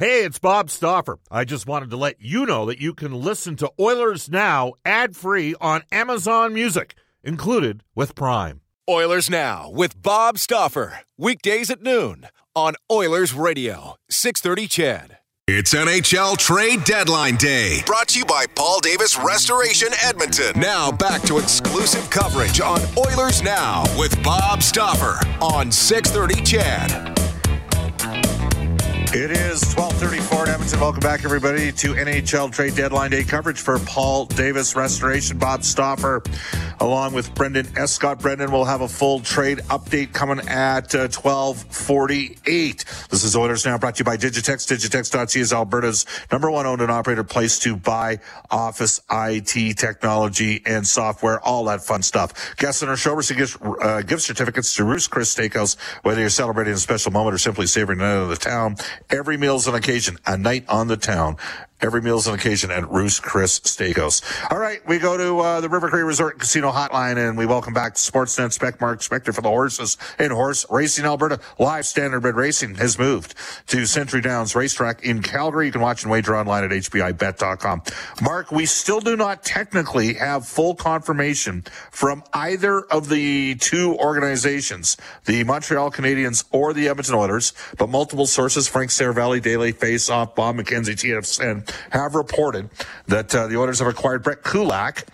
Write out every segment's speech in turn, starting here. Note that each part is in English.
Hey, it's Bob Stauffer. I just wanted to let you know that you can listen to Oilers Now ad free on Amazon Music, included with Prime. Oilers Now with Bob Stauffer. Weekdays at noon on Oilers Radio, 630 CHED. It's NHL Trade Deadline Day. Brought to you by Paul Davis Restoration Edmonton. Now back to exclusive coverage on Oilers Now with Bob Stauffer on 630 CHED. It is 1234 in Edmonton. Welcome back, everybody, to NHL Trade Deadline Day coverage for Paul Davis Restoration. Bob Stauffer, along with Brendan Escott. Brendan will have a full trade update coming at uh, 1248. This is Oilers Now brought to you by Digitex. Digitex.ca is Alberta's number one owned and operated place to buy office IT technology and software, all that fun stuff. Guests on our show receive gift, uh, gift certificates to Ruth's Chris Steakhouse, whether you're celebrating a special moment or simply savoring the town. Every meal's an occasion, a night on the town. Every meal's an occasion at Ruth's Chris Steakhouse. All right, we go to uh, the River Cree Resort and Casino Hotline, and we welcome back Sportsnet Spec Mark Spector for the horses and horse racing Alberta. Live standardbred racing has moved to Century Downs Racetrack in Calgary. You can watch and wager online at hpibet.com. Mark, we still do not technically have full confirmation from either of the two organizations, the Montreal Canadiens or the Edmonton Oilers, but multiple sources, Frank Seravalli, Daily Face Off, Bob McKenzie, TSN, have reported that uh, the Oilers have acquired Brett Kulak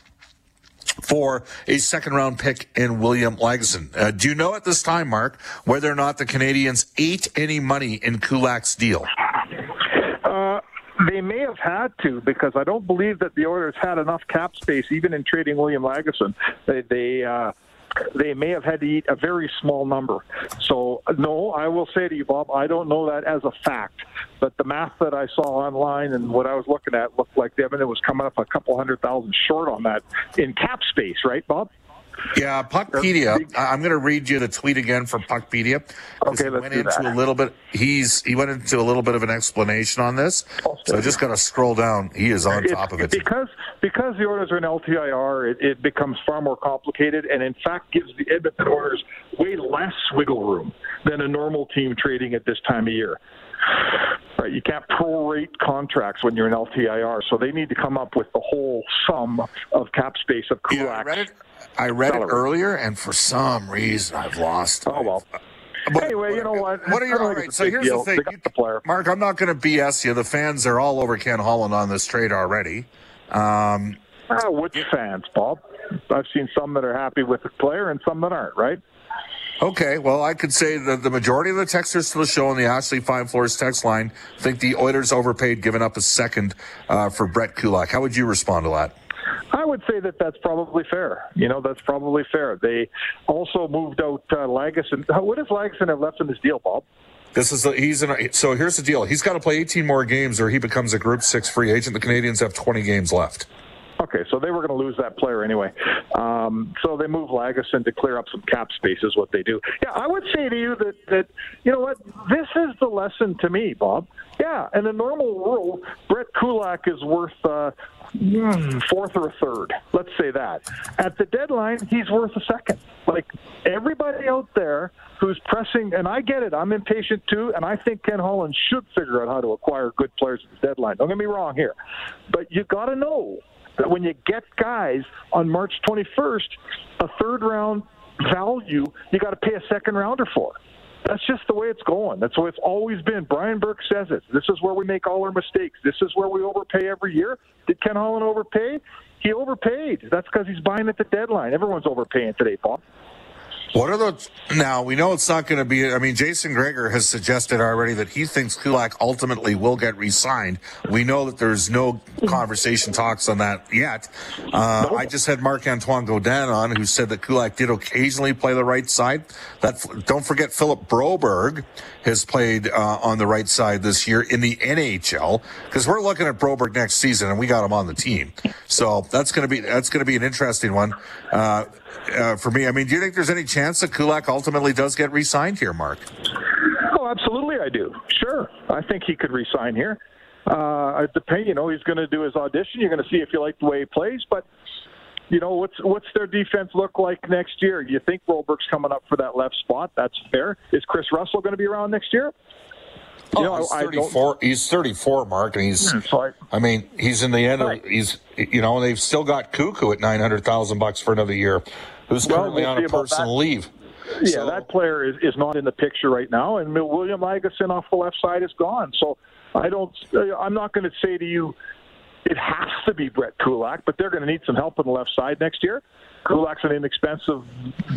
for a second round pick in William Lagesson. Uh, do you know at this time, Mark, whether or not the Canadiens ate any money in Kulak's deal? Uh, they may have had to because I don't believe that the Oilers had enough cap space, even in trading William Lagesson. They, they uh, they may have had to eat a very small number. So, no, I will say to you, Bob, I don't know that as a fact. But the math that I saw online and what I was looking at looked like Devin was coming up a couple hundred thousand short on that in cap space, right, Bob? Yeah, Puckpedia. I'm going to read you the tweet again for Puckpedia. Okay, he let's went do into that. a little bit. He's he went into a little bit of an explanation on this. So I just got to scroll down. He is on top of it. because because the Oilers are in LTIR, it, it becomes far more complicated, and in fact gives the Edmonton Oilers way less wiggle room than a normal team trading at this time of year. Right, you can't prorate contracts when you're an LTIR, so they need to come up with the whole sum of cap space of Yeah, I read it. I read it earlier, and for some reason I've lost. Oh well. But- Anyway, you know what? What are your all right? So here's deal. the thing, got the player. Mark. I'm not going to BS you. The fans are all over Ken Holland on this trade already. Um, Ah, which fans, Bob? I've seen some that are happy with the player and some that aren't. Right? Okay, well, I could say that the majority of the texters to the show on the Ashley Fine Floors text line think the Oilers overpaid, giving up a second uh, for Brett Kulak. How would you respond to that? I would say that that's probably fair. You know, that's probably fair. They also moved out uh, Lagesson. What does Lagesson have left in this deal, Bob? This is the, he's in a, so here's the deal. He's got to play 18 more games, or he becomes a Group Six free agent. The Canadiens have 20 games left. Okay, so they were going to lose that player anyway. Um, so they move Lagesson to clear up some cap space, is what they do. Yeah, I would say to you that, that you know what, this is the lesson to me, Bob. Yeah, in a normal world, Brett Kulak is worth uh, mm, fourth or a third. Let's say that. At the deadline, he's worth a second. Like everybody out there who's pressing, and I get it, I'm impatient too, and I think Ken Holland should figure out how to acquire good players at the deadline. Don't get me wrong here. But you got to know that when you get guys on March 21st, a third round value, you got to pay a second rounder for. That's just the way it's going. That's the way it's always been. Brian Burke says it. This is where we make all our mistakes. This is where we overpay every year. Did Ken Holland overpay? He overpaid. That's because he's buying at the deadline. Everyone's overpaying today, Bob. What are the now? We know it's not going to be. I mean, Jason Gregor has suggested already that he thinks Kulak ultimately will get re-signed. We know that there's no conversation talks on that yet. Uh, I just had Marc Antoine Godin on, who said that Kulak did occasionally play the right side. That don't forget Philip Broberg has played uh, on the right side this year in the NHL because we're looking at Broberg next season and we got him on the team. So that's going to be that's going to be an interesting one. Uh, uh, for me, I mean, do you think there's any chance that Kulak ultimately does get re-signed here, Mark? Oh, absolutely, I do. Sure, I think he could re sign here. Uh, it depends. You know, he's going to do his audition. You're going to see if you like the way he plays. But you know, what's what's their defense look like next year? You think Broberg's coming up for that left spot? That's fair. Is Kris Russell going to be around next year? Oh, you know, he's 34. He's 34, Mark, and he's. Hmm, I mean, he's in the end. Right. Of, he's you know they've still got Koekkoek at 900,000 bucks for another year, who's well, currently we'll on a personal leave. Yeah, so, that player is, is not in the picture right now, and William Lagesson off the left side is gone. So I don't. Uh, I'm not going to say to you it has to be Brett Kulak, but they're going to need some help on the left side next year. Kulak's an inexpensive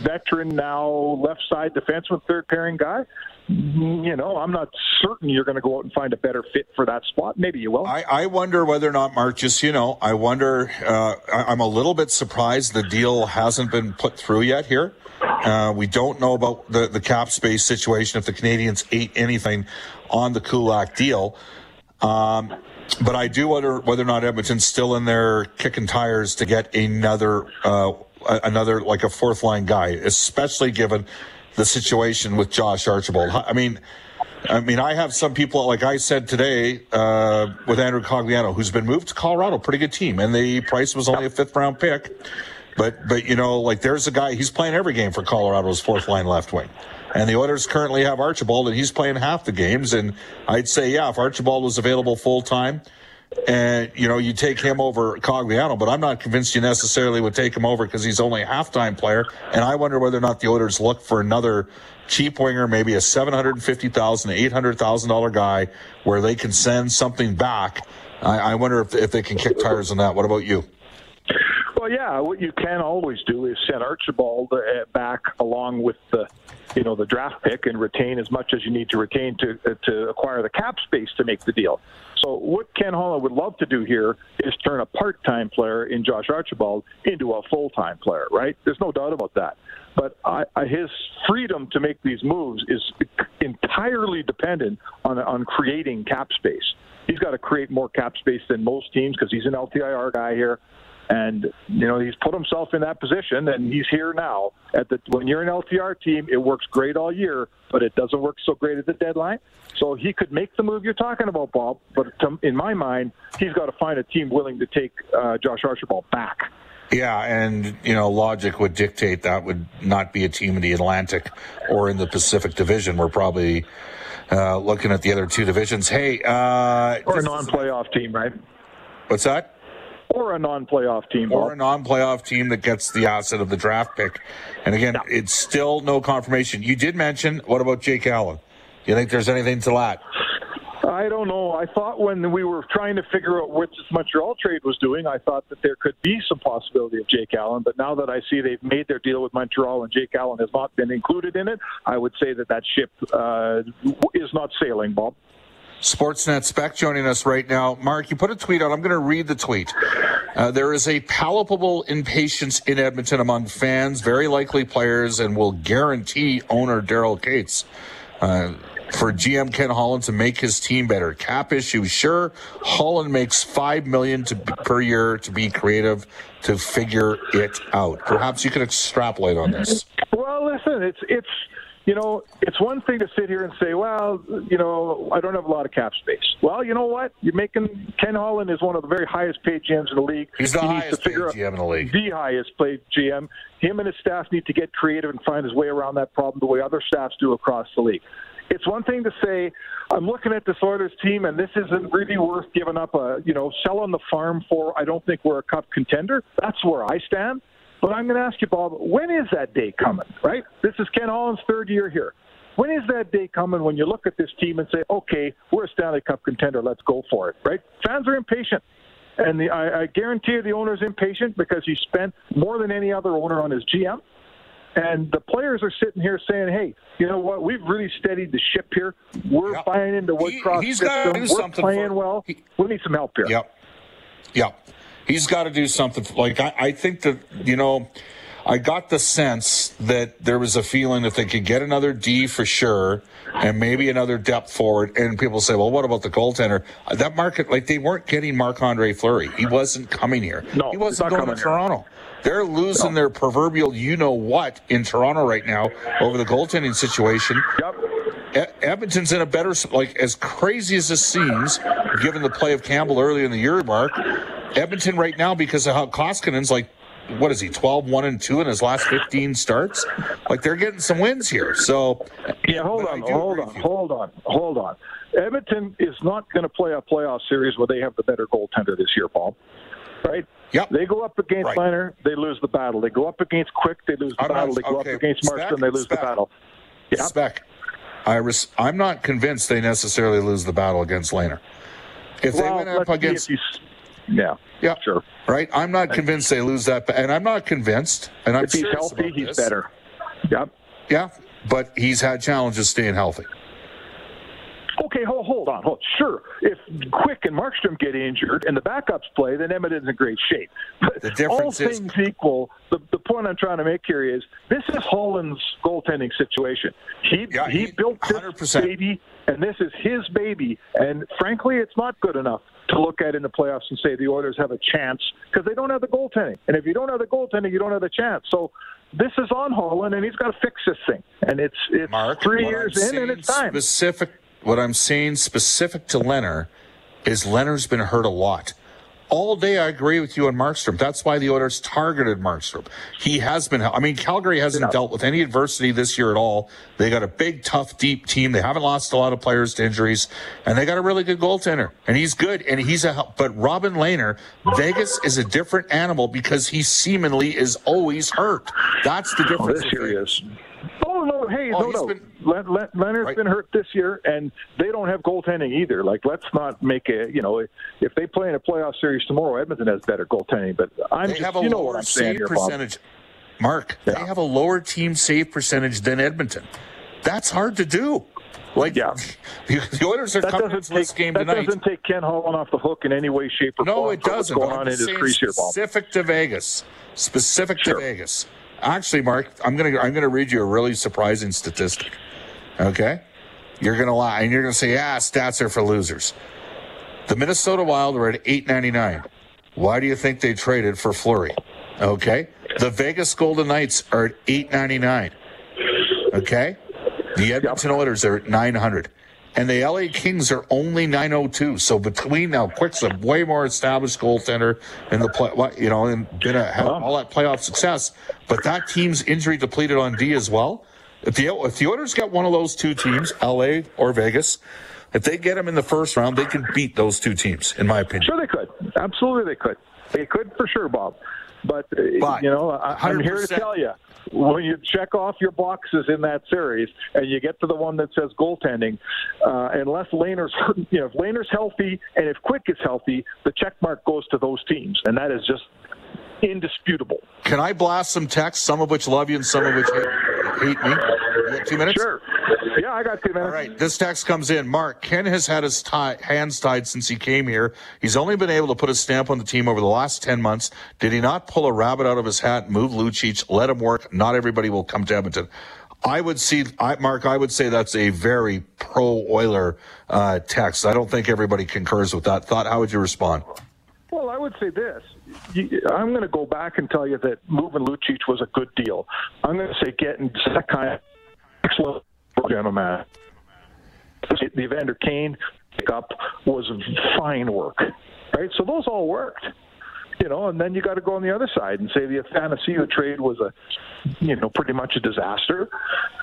veteran now, left side defenseman, third pairing guy. You know, I'm not certain you're going to go out and find a better fit for that spot. Maybe you will. I, I wonder whether or not, Mark, just, you know, I wonder, uh, I'm a little bit surprised the deal hasn't been put through yet here. Uh, we don't know about the, the cap space situation if the Canadiens ate anything on the Kulak deal. Um, but I do wonder whether or not Edmonton's still in there kicking tires to get another, uh, another like a fourth line guy, especially given the situation with Josh Archibald. I mean, I mean, I have some people, like I said today, uh, with Andrew Cogliano, who's been moved to Colorado, pretty good team, and the price was only a fifth round pick. But, but you know, like there's a guy, he's playing every game for Colorado's fourth line left wing. And the Oilers currently have Archibald, and he's playing half the games. And I'd say, yeah, if Archibald was available full time, and you know you take him over Cogliano, but I'm not convinced you necessarily would take him over because he's only a halftime player. And I wonder whether or not the Oilers look for another cheap winger, maybe a seven hundred fifty thousand, eight hundred thousand dollar guy, where they can send something back. I, I wonder if, if they can kick tires on that. What about you? Well, yeah, what you can always do is send Archibald uh, back along with the, you know, the draft pick and retain as much as you need to retain to uh, to acquire the cap space to make the deal. So what Ken Holland would love to do here is turn a part-time player in Josh Archibald into a full-time player, right? There's no doubt about that. But I, I, his freedom to make these moves is entirely dependent on on creating cap space. He's got to create more cap space than most teams because he's an LTIR guy here. And you know he's put himself in that position, and he's here now. At the when you're an LTR team, it works great all year, but it doesn't work so great at the deadline. So he could make the move you're talking about, Bob. But to, in my mind, he's got to find a team willing to take uh, Josh Archibald back. Yeah, and you know, logic would dictate that would not be a team in the Atlantic or in the Pacific Division. We're probably uh, looking at the other two divisions. Hey, uh, or a non-playoff team, right? What's that? Or a non-playoff team, or a non-playoff team that gets the asset of the draft pick. And again, yeah. it's still no confirmation. You did mention what about Jake Allen? Do you think there's anything to that? I don't know. I thought when we were trying to figure out what this Montreal trade was doing, I thought that there could be some possibility of Jake Allen. But now that I see they've made their deal with Montreal and Jake Allen has not been included in it, I would say that that ship uh, is not sailing, Bob. Sportsnet Spec joining us right now. Mark, you put a tweet out. I'm going to read the tweet. Uh, there is a palpable impatience in Edmonton among fans, very likely players, and will guarantee owner Daryl Katz. uh, for GM Ken Holland to make his team better. Cap issue, sure. Holland makes five million to, per year to be creative to figure it out. Perhaps you could extrapolate on this. Well, listen, it's it's you know, it's one thing to sit here and say, well, you know, I don't have a lot of cap space. Well, you know what? You're making Ken Holland is one of the very highest paid GMs in the league. He's the he highest paid GM in the league. The highest paid GM. Him and his staff need to get creative and find his way around that problem the way other staffs do across the league. It's one thing to say, I'm looking at this Oilers team, and this isn't really worth giving up a, you know, selling the farm for. I don't think we're a cup contender. That's where I stand. But I'm going to ask you, Bob, when is that day coming, right? This is Ken Holland's third year here. When is that day coming when you look at this team and say, okay, we're a Stanley Cup contender, let's go for it, right? Fans are impatient. And the, I, I guarantee you the owner's impatient because he spent more than any other owner on his GM. And the players are sitting here saying, "Hey, you know what? We've really steadied the ship here. We're yep. buying into Woodcroft he, system. We're playing well. He, we need some help here." Yep. Yep he's got to do something. Like I, I think that you know, I got the sense that there was a feeling that they could get another D for sure, and maybe another depth forward. And people say, well, what about the goaltender? That market, like they weren't getting Marc Andre Fleury. He wasn't coming here. No, he wasn't going to Toronto. They're losing no. their proverbial you know what in Toronto right now over the goaltending situation. Yep. Edmonton's in a better, like as crazy as this seems, given the play of Campbell early in the year, Mark. Edmonton right now, because of how Koskinen's like what is he 12 1 and 2 in his last 15 starts like they're getting some wins here so Yeah, hold on, hold on, hold on, hold on. Edmonton is not going to play a playoff series where they have the better goaltender this year, Paul. Right? Yep. They go up against Right. They lose the battle. They go up against Quick, they lose the battle. They go okay, up against Markstrom, they lose Spec. the battle. Yeah. spec I res- i'm not convinced they necessarily lose the battle against Lehner. if they went up against yeah, yeah sure. right i'm not convinced they lose that and i'm not convinced and i'm If he's healthy, he's this. better. Yep. yeah but he's had challenges staying healthy Okay, hold, hold on. Hold. Sure, if Quick and Markstrom get injured and the backups play, then Edmonton's in great shape. But The difference all is- things equal, the, the point I'm trying to make here is this is Holland's goaltending situation. He Yeah, he, he- built this 100%. baby, and this is his baby. And frankly, it's not good enough to look at in the playoffs and say the Oilers have a chance because they don't have the goaltending. And if you don't have the goaltending, you don't have the chance. So. This is on Holland, and he's got to fix this thing. And it's it's Mark, three years I'm in, and it's time. Specific. What I'm saying specific to Leonard is Leonard's been hurt a lot. All day, I agree with you on Markstrom. That's why the Oilers targeted Markstrom. He has been. I mean, Calgary hasn't Yeah. dealt with any adversity this year at all. They got a big, tough, deep team. They haven't lost a lot of players to injuries, and they got a really good goaltender. And he's good. And he's a. help. But Robin Lehner, Vegas is a different animal because he seemingly is always hurt. That's the Oh, difference. this year Vegas. is. Oh no! Hey, Oh, no, no. been- Len- Len- Leonard's Right. been hurt this year, and they don't have goaltending either. Like, let's not make a. You know, if they play in a playoff series tomorrow, Edmonton has better goaltending. But I'm They just, have a you know lower what I'm saying save here, Bob. percentage. Mark, they have a lower team save percentage than Edmonton. That's hard to do. Like, Yeah. the, the Oilers are That coming this take game that tonight. doesn't take Ken Holland off the hook in any way, shape, or No, form. it doesn't. What's going on in his crease here, Bob? specific to Vegas. Specific Sure. to Vegas. Actually, Mark, I'm gonna I'm gonna read you a really surprising statistic. Okay, you're gonna lie and you're gonna say, "Yeah, stats are for losers." The Minnesota Wild are at 8.99. Why do you think they traded for Fleury? Okay, the Vegas Golden Knights are at 8.99. Okay, the Edmonton Oilers are at 900. And the LA Kings are only 902. So between now, Quick's a way more established goaltender in the play, you know, and been a, had all that playoff success. But that team's injury depleted on D as well. If the if the Oilers get one of those two teams, LA or Vegas, if they get them in the first round, they can beat those two teams, in my opinion. Sure, they could. Absolutely, they could. They could for sure, Bob. But, uh, But, you know, I, I'm here to tell you, when you check off your boxes in that series and you get to the one that says goaltending, uh, unless Lehner's, you know, if Lehner's healthy and if Quick is healthy, the check mark goes to those teams, and that is just indisputable. Can I blast some texts, some of which love you and some of which hate, me? You two minutes? Sure. Yeah, I got two minutes. All right, this text comes in. Mark, Ken has had his tie, hands tied since he came here. He's only been able to put a stamp on the team over the last 10 months. Did he not pull a rabbit out of his hat, move Lucic, let him work? Not everybody will come to Edmonton. I would see, I, Mark, I would say that's a very pro Oiler uh, text. I don't think everybody concurs with that thought. How would you respond? Well, I would say this. I'm going to go back and tell you that moving Lucic was a good deal. I'm going to say getting of excellent gentleman. The Evander Kane pickup was fine work, right? So those all worked, you know. And then you got to go on the other side and say the Athanasiu trade was a, you know, pretty much a disaster,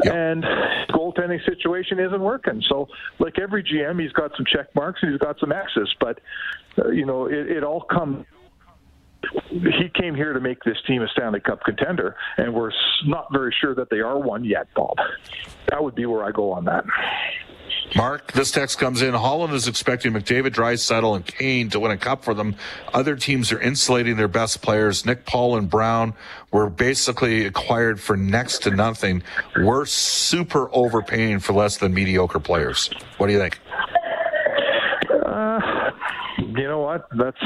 and goaltending situation isn't working. So, like every GM, he's got some check marks and he's got some X's, but uh, you know, it, it all comes he came here to make this team a Stanley Cup contender, and we're not very sure that they are one yet, Bob. That would be where I go on that. Mark, this text comes in. Holland is expecting McDavid, Draisaitl, and Kane to win a cup for them. Other teams are insulating their best players. Nick Paul and Brown were basically acquired for next to nothing. We're super overpaying for less than mediocre players. What do you think? Uh, you know what? That's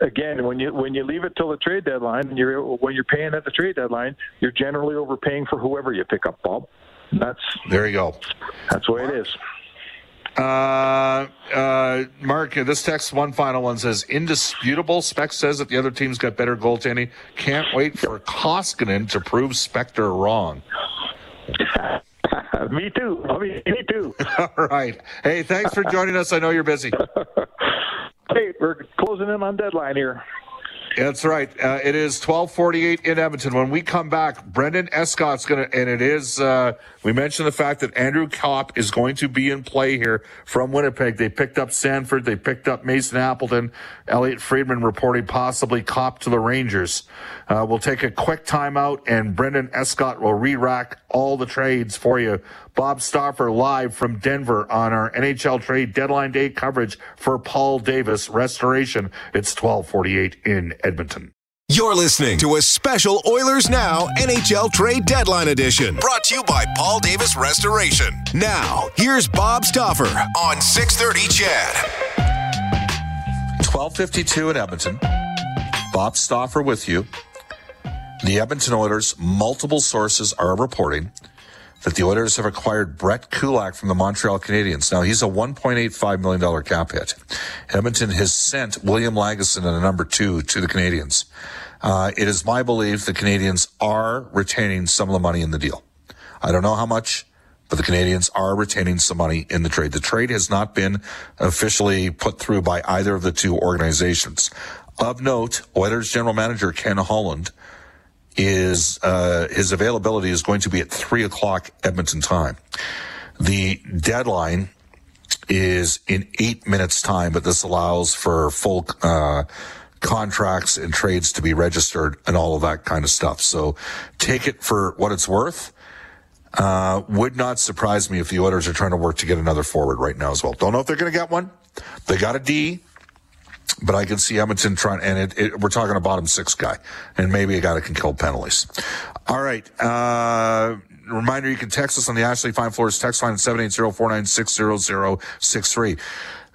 again when you when you leave it till the trade deadline, and you're when you're paying at the trade deadline, you're generally overpaying for whoever you pick up, Bob. That's There you go. that's the way it is. Uh, uh, Mark, this text, one final one says, indisputable. Spec says that the other team's got better goaltending. Can't wait for Koskinen to prove Spector wrong. me too. I mean, me too. All right. Hey, thanks for joining us. I know you're busy. hey, we're closing in on deadline here. That's right. Uh, it is 1248 in Edmonton. When we come back, Brendan Escott's going to, and it is, uh, we mentioned the fact that Andrew Copp is going to be in play here from Winnipeg. They picked up Sanford. They picked up Mason Appleton. Elliotte Friedman reporting possibly Copp to the Rangers. Uh, we'll take a quick timeout and Brendan Escott will re-rack all the trades for you. Bob Stauffer live from Denver on our NHL trade deadline day coverage for Paul Davis restoration. It's 1248 in Edmonton. You're listening to a special Oilers Now NHL Trade Deadline Edition brought to you by Paul Davis Restoration. Now, here's Bob Stauffer on 630 CHED. 1252 in Edmonton. Bob Stauffer with you. The Edmonton Oilers, multiple sources are reporting that the Oilers have acquired Brett Kulak from the Montreal Canadiens. Now, he's a $1.85 million cap hit. Edmonton has sent William Lagesson and a number two to the Canadiens. Uh, it is my belief the Canadiens are retaining some of the money in the deal. I don't know how much, but the Canadiens are retaining some money in the trade. The trade has not been officially put through by either of the two organizations. Of note, Oilers general manager Ken Holland is uh, his availability is going to be at three o'clock Edmonton time. The deadline is in eight minutes time, but this allows for full uh, contracts and trades to be registered and all of that kind of stuff. So take it for what it's worth. Uh, would not surprise me if the Oilers are trying to work to get another forward right now as well. Don't know if they're going to get one. They got a D but I can see Edmonton trying, and it, it, we're talking a bottom six guy, and maybe a guy that can kill penalties. All right. Uh, reminder, you can text us on the Ashley Fine Floors text line at 780-496-0063.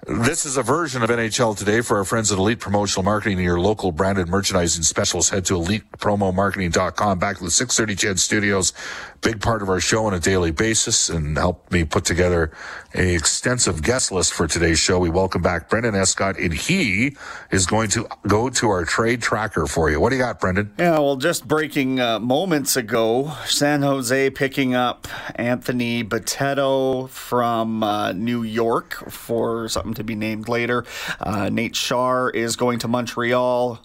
This is a version of NHL Today for our friends at Elite Promotional Marketing and your local branded merchandising specialists. Head to elitepromomarketing.com. Back to the 630 CHED Studios. Big part of our show on a daily basis and helped me put together a extensive guest list for today's show. We welcome back Brendan Escott and he is going to go to our trade tracker for you. What do you got, Brendan? Yeah, well, just breaking uh, moments ago, San Jose picking up Anthony Bitetto from uh, New York for something to be named later. Uh, Nate Schnarr is going to Montreal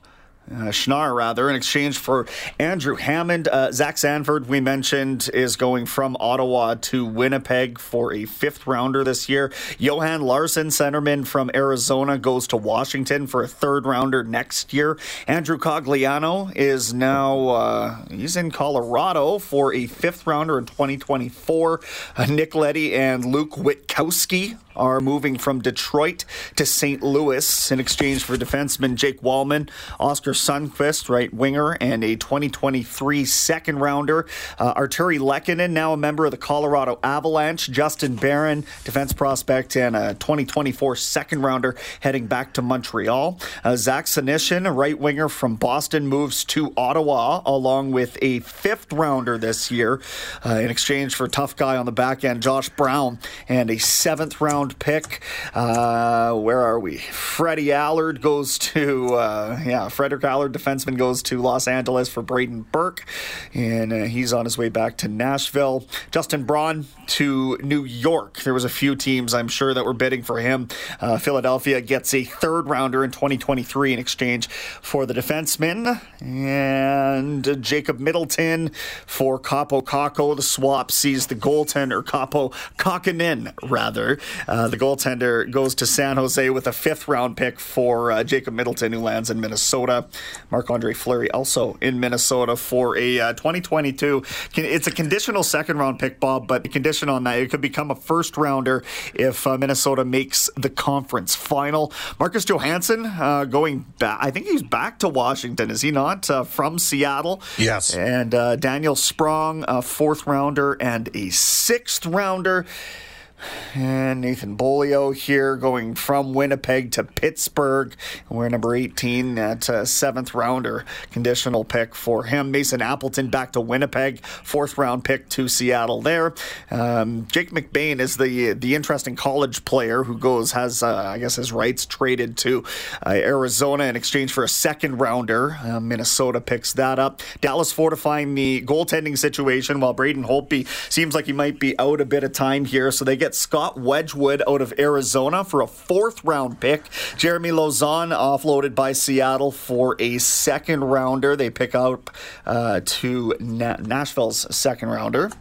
uh, Schnarr, rather, in exchange for Andrew Hammond. Uh, Zach Sanford, we mentioned, is going from Ottawa to Winnipeg for a fifth rounder this year. Johan Larsson, centerman from Arizona, goes to Washington for a third rounder next year. Andrew Cogliano is now uh, he's in Colorado for a fifth rounder in 2024. Uh, Nick Leddy and Luke Witkowski are moving from Detroit to St. Louis in exchange for defenseman Jake Walman, Oskar Sundqvist, right winger, and a 2023 second rounder. Uh, Artturi Lehkonen, now a member of the Colorado Avalanche. Justin Barron, defense prospect, and a 2024 second rounder heading back to Montreal. Uh, Zach Senyshyn, a right winger from Boston, moves to Ottawa along with a fifth rounder this year uh, in exchange for tough guy on the back end, Josh Brown, and a seventh round round pick. Uh, where are we? Freddie Allard goes to, uh, yeah, Frederick Allard, defenseman, goes to Los Angeles for Brayden Burke, and uh, he's on his way back to Nashville. Justin Braun to New York. There was a few teams, I'm sure, that were bidding for him. Uh, Philadelphia gets a third rounder in 2023 in exchange for the defenseman, and Jacob Middleton for Kaapo Kakko. The swap sees the goaltender, Kaapo Kahkonen, rather. Uh, the goaltender goes to San Jose with a fifth round pick for uh, Jacob Middleton, who lands in Minnesota. Marc Andre Fleury also in Minnesota for a uh, 2022. It's a conditional second round pick, Bob, but the condition on that it could become a first rounder if uh, Minnesota makes the conference final. Marcus Johansson uh, going back, I think he's back to Washington, is he not? Uh, from Seattle. Yes. And Daniel Sprong, a fourth rounder and a sixth rounder. And Nathan Beaulieu here going from Winnipeg to Pittsburgh. We're number 18 that uh, seventh rounder conditional pick for him. Mason Appleton back to Winnipeg, fourth round pick to Seattle there. Um, Jake McBain is the the interesting college player who goes has uh, I guess his rights traded to uh, Arizona in exchange for a second rounder. Uh, Minnesota picks that up. Dallas fortifying the goaltending situation while Braden Holtby seems like he might be out a bit of time here, so they get get Scott Wedgewood out of Arizona for a fourth round pick. Jeremy Lauzon offloaded by Seattle for a second rounder. They pick up uh, to Na- Nashville's second rounder.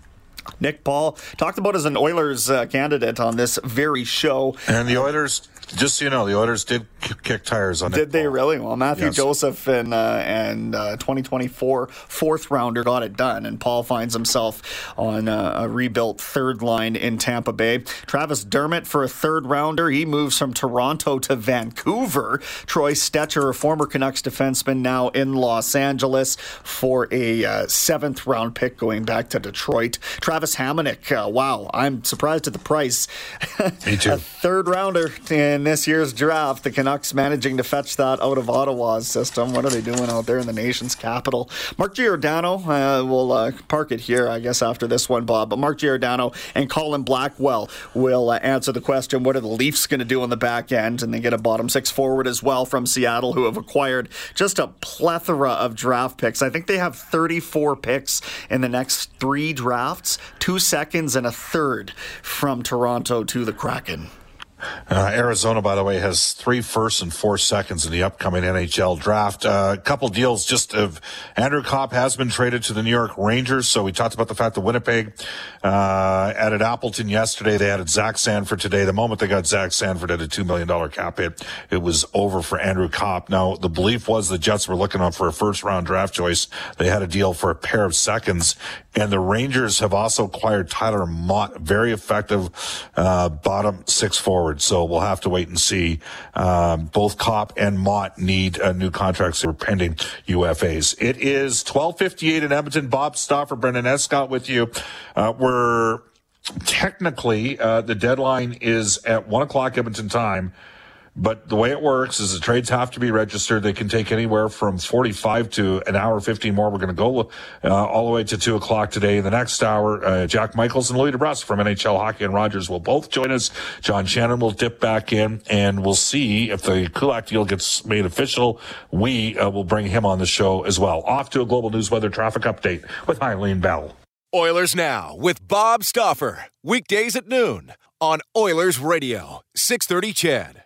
Nick Paul talked about as an Oilers uh, candidate on this very show. And the Oilers just so you know, the Oilers did kick tires on. It. Did Nick they Paul. really? Well, Mathieu Yes. Joseph and uh, and uh, 2024 fourth rounder got it done, and Paul finds himself on uh, a rebuilt third line in Tampa Bay. Travis Dermott for a third rounder. He moves from Toronto to Vancouver. Troy Stecher, a former Canucks defenseman, now in Los Angeles for a uh, seventh round pick going back to Detroit. Travis Hamonic. Uh, wow, I'm surprised at the price. Me too. a third rounder in this year's draft. The Canucks managing to fetch that out of Ottawa's system. What are they doing out there in the nation's capital? Mark Giordano, uh, we'll uh, park it here, I guess, after this one, Bob. But Mark Giordano and Colin Blackwell will uh, answer the question what are the Leafs going to do on the back end? And they get a bottom six forward as well from Seattle, who have acquired just a plethora of draft picks. I think they have 34 picks in the next three drafts, two seconds and a third from Toronto to the Kraken. Uh, Arizona, by the way, has three firsts and four seconds in the upcoming NHL draft. Uh, a couple deals just of Andrew Copp has been traded to the New York Rangers. So we talked about the fact that Winnipeg uh, added Appleton yesterday. They added Zach Sanford today. The moment they got Zach Sanford at a $2 million cap hit, it was over for Andrew Copp. Now, the belief was the Jets were looking up for a first round draft choice. They had a deal for a pair of seconds. And the Rangers have also acquired Tyler Motte, very effective uh, bottom six forward. So we'll have to wait and see. Um, both Copp and Motte need uh, new contracts. Were pending UFAs. It is 1258 in Edmonton. Bob Stauffer, Brendan Escott with you. Uh, we're technically, uh, the deadline is at one o'clock Edmonton time. But the way it works is the trades have to be registered. They can take anywhere from 45 to an hour, 15 more. We're going to go uh, all the way to 2 o'clock today. The next hour, uh, Jack Michaels and Louie DeBrusk from NHL Hockey and Rogers will both join us. John Shannon will dip back in, and we'll see if the Kulak deal gets made official. We uh, will bring him on the show as well. Off to a global news weather traffic update with Eileen Bell. Oilers Now with Bob Stauffer. Weekdays at noon on Oilers Radio, 630 CHED.